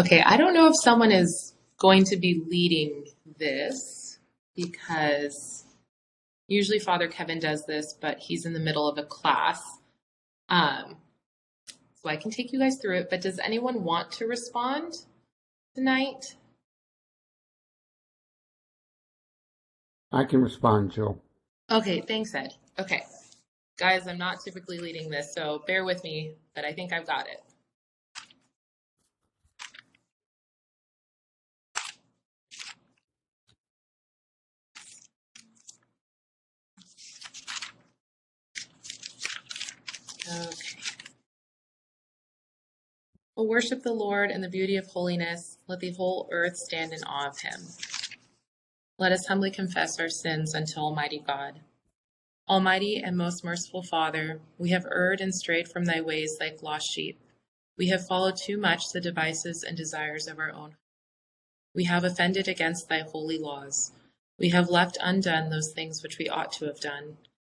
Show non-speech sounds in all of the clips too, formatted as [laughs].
Okay, I don't know if someone is going to be leading this because usually Father Kevin does this, but he's in the middle of a class. Um, so I can take you guys through it, but does anyone want to respond tonight? I can respond, Jill. Okay, thanks, Ed. Okay. Guys, I'm not typically leading this, so bear with me, but I think I've got it. Okay. We'll worship the Lord in the beauty of holiness. Let the whole earth stand in awe of him. Let us humbly confess our sins unto Almighty God. Almighty and most merciful Father, we have erred and strayed from thy ways like lost sheep. We have followed too much the devices and desires of our own. We have offended against thy holy laws. We have left undone those things which we ought to have done,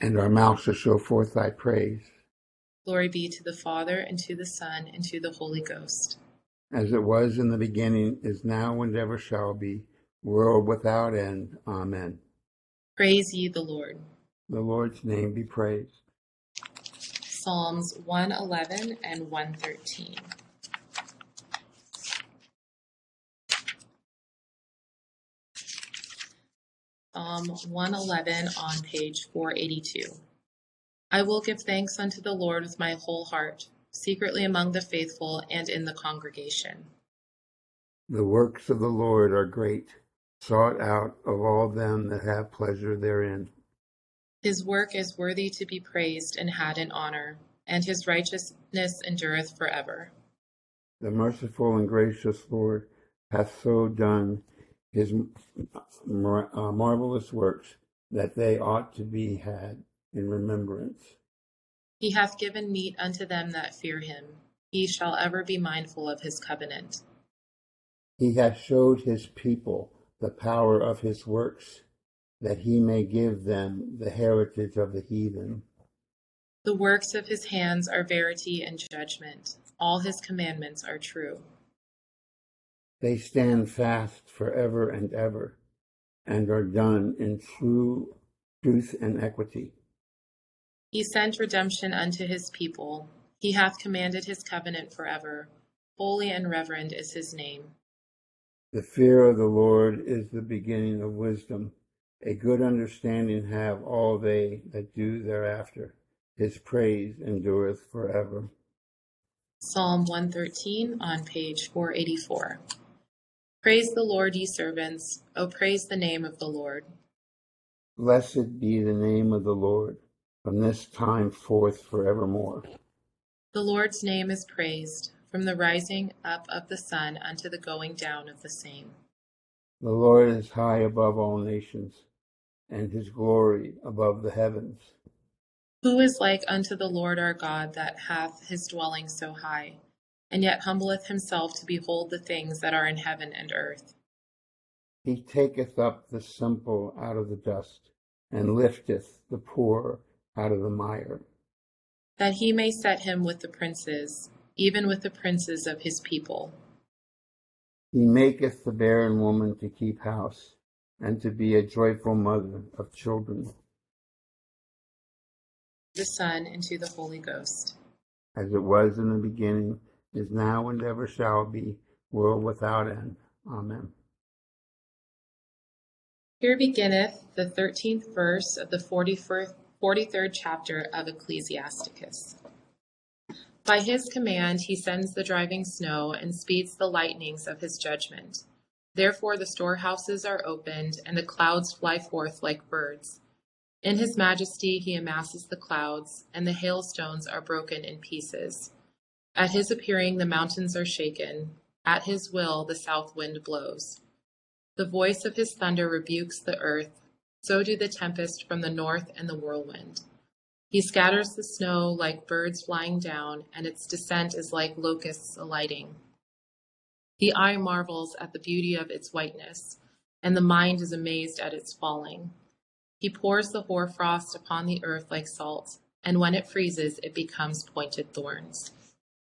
And our mouth shall show forth thy praise. Glory be to the Father, and to the Son, and to the Holy Ghost. As it was in the beginning, is now, and ever shall be, world without end. Amen. Praise ye the Lord. The Lord's name be praised. Psalms 111 and 113. Psalm 111 on page 482. I will give thanks unto the Lord with my whole heart, secretly among the faithful and in the congregation. The works of the Lord are great, sought out of all them that have pleasure therein. His work is worthy to be praised and had in honor, and his righteousness endureth forever. The merciful and gracious Lord hath so done his mar- uh, marvelous works that they ought to be had in remembrance. He hath given meat unto them that fear him. He shall ever be mindful of his covenant. He hath showed his people the power of his works, that he may give them the heritage of the heathen. The works of his hands are verity and judgment. All his commandments are true. They stand fast forever and ever, and are done in true truth and equity. He sent redemption unto his people. He hath commanded his covenant forever. Holy and reverend is his name. The fear of the Lord is the beginning of wisdom. A good understanding have all they that do thereafter. His praise endureth forever. Psalm 113 on page 484. Praise the Lord, ye servants. O praise the name of the Lord. Blessed be the name of the Lord from this time forth forevermore. The Lord's name is praised from the rising up of the sun unto the going down of the same. The Lord is high above all nations, and his glory above the heavens. Who is like unto the Lord our God that hath his dwelling so high, and yet humbleth himself to behold the things that are in heaven and earth? He taketh up the simple out of the dust, and lifteth the poor out of the mire. That he may set him with the princes, even with the princes of his people. He maketh the barren woman to keep house, and to be a joyful mother of children. The Son, and to the Holy Ghost. As it was in the beginning, is now, and ever shall be, world without end. Amen. Here beginneth the thirteenth verse of the forty-third chapter of Ecclesiasticus. By his command he sends the driving snow and speeds the lightnings of his judgment. Therefore the storehouses are opened, and the clouds fly forth like birds. In his majesty he amasses the clouds, and the hailstones are broken in pieces. At his appearing the mountains are shaken. At his will the south wind blows. The voice of his thunder rebukes the earth, so do the tempest from the north and the whirlwind. He scatters the snow like birds flying down, and its descent is like locusts alighting. The eye marvels at the beauty of its whiteness, and the mind is amazed at its falling. He pours the hoarfrost upon the earth like salt, and when it freezes, it becomes pointed thorns.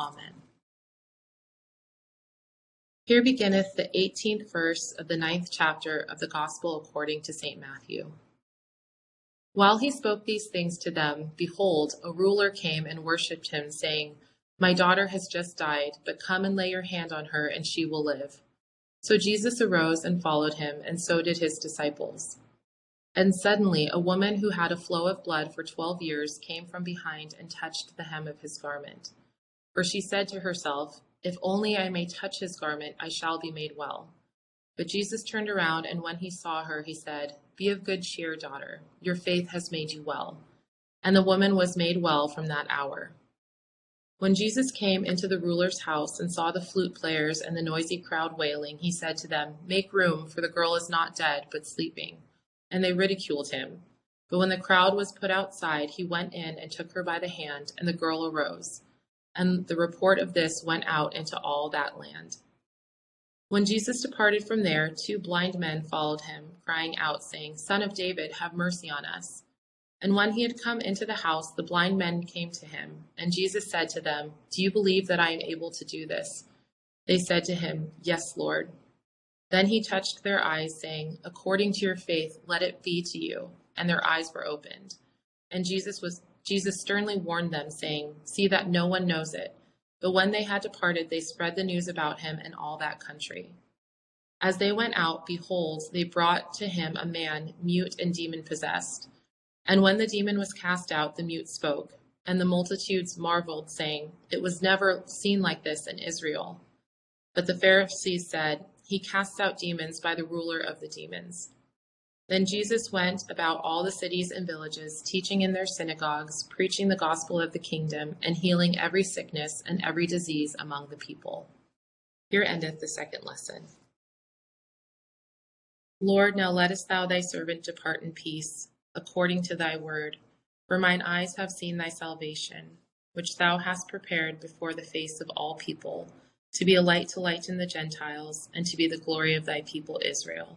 Amen. Here beginneth the eighteenth verse of the ninth chapter of the Gospel according to St. Matthew. While he spoke these things to them, behold, a ruler came and worshipped him, saying, My daughter has just died, but come and lay your hand on her, and she will live. So Jesus arose and followed him, and so did his disciples. And suddenly a woman who had a flow of blood for twelve years came from behind and touched the hem of his garment. For she said to herself, If only I may touch his garment, I shall be made well. But Jesus turned around, and when he saw her, he said, be of good cheer, daughter. Your faith has made you well. And the woman was made well from that hour. When Jesus came into the ruler's house and saw the flute players and the noisy crowd wailing, he said to them, Make room, for the girl is not dead, but sleeping. And they ridiculed him. But when the crowd was put outside, he went in and took her by the hand, and the girl arose. And the report of this went out into all that land. When Jesus departed from there, two blind men followed him, crying out, saying, Son of David, have mercy on us. And when he had come into the house, the blind men came to him. And Jesus said to them, Do you believe that I am able to do this? They said to him, Yes, Lord. Then he touched their eyes, saying, According to your faith, let it be to you. And their eyes were opened. And Jesus was Jesus sternly warned them, saying, See that no one knows it. But when they had departed, they spread the news about him in all that country. As they went out, behold, they brought to him a man mute and demon possessed. And when the demon was cast out, the mute spoke, and the multitudes marveled, saying, It was never seen like this in Israel. But the Pharisees said, He casts out demons by the ruler of the demons. Then Jesus went about all the cities and villages, teaching in their synagogues, preaching the gospel of the kingdom, and healing every sickness and every disease among the people. Here endeth the second lesson. Lord, now lettest thou thy servant depart in peace, according to thy word. For mine eyes have seen thy salvation, which thou hast prepared before the face of all people, to be a light to lighten the Gentiles, and to be the glory of thy people Israel.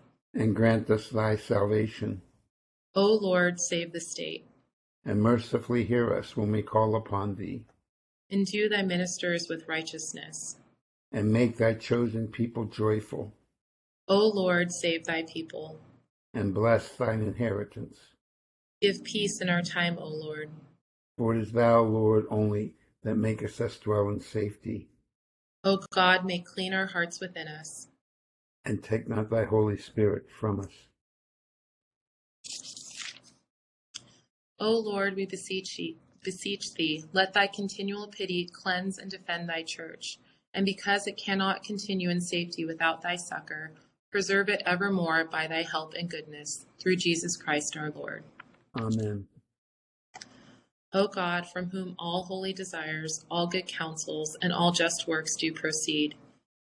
And grant us thy salvation, O Lord, save the state. and mercifully hear us when we call upon thee, Endue thy ministers with righteousness. and make thy chosen people joyful, O Lord, save thy people. and bless thine inheritance. Give peace in our time, O Lord. For it is thou, Lord, only that makest us dwell in safety, O God, make clean our hearts within us. And take not thy Holy Spirit from us. O Lord, we beseech thee, beseech thee, let thy continual pity cleanse and defend thy church, and because it cannot continue in safety without thy succor, preserve it evermore by thy help and goodness, through Jesus Christ our Lord. Amen. O God, from whom all holy desires, all good counsels, and all just works do proceed,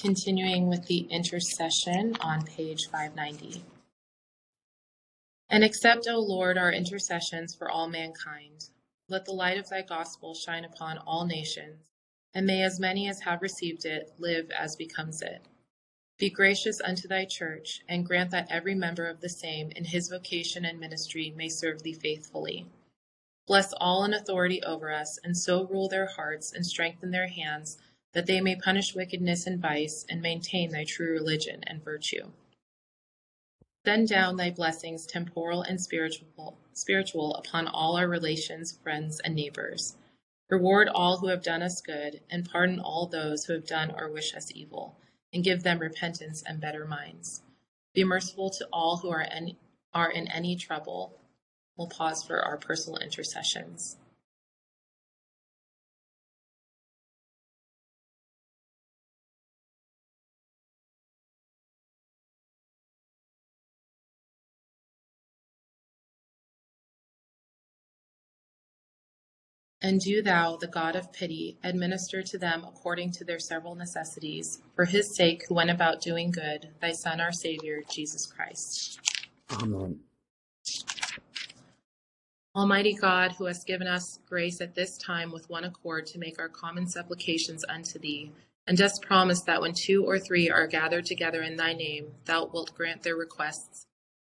Continuing with the intercession on page 590. And accept, O Lord, our intercessions for all mankind. Let the light of thy gospel shine upon all nations, and may as many as have received it live as becomes it. Be gracious unto thy church, and grant that every member of the same in his vocation and ministry may serve thee faithfully. Bless all in authority over us, and so rule their hearts and strengthen their hands, that they may punish wickedness and vice, and maintain thy true religion and virtue. Send down thy blessings, temporal and spiritual, spiritual, upon all our relations, friends, and neighbors. Reward all who have done us good, and pardon all those who have done or wish us evil, and give them repentance and better minds. Be merciful to all who are in, are in any trouble. We'll pause for our personal intercessions. And do thou, the God of pity, administer to them according to their several necessities, for his sake who went about doing good, thy Son, our Savior, Jesus Christ. Amen. Almighty God, who hast given us grace at this time with one accord to make our common supplications unto thee, and dost promise that when two or three are gathered together in thy name, thou wilt grant their requests.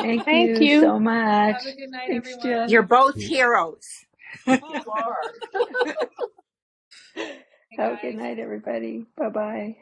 Thank, Thank you, you. so much. Have a good night, Thanks, everyone. Jen. You're both heroes. Oh, you are. [laughs] [laughs] Have a good night, everybody. Bye bye.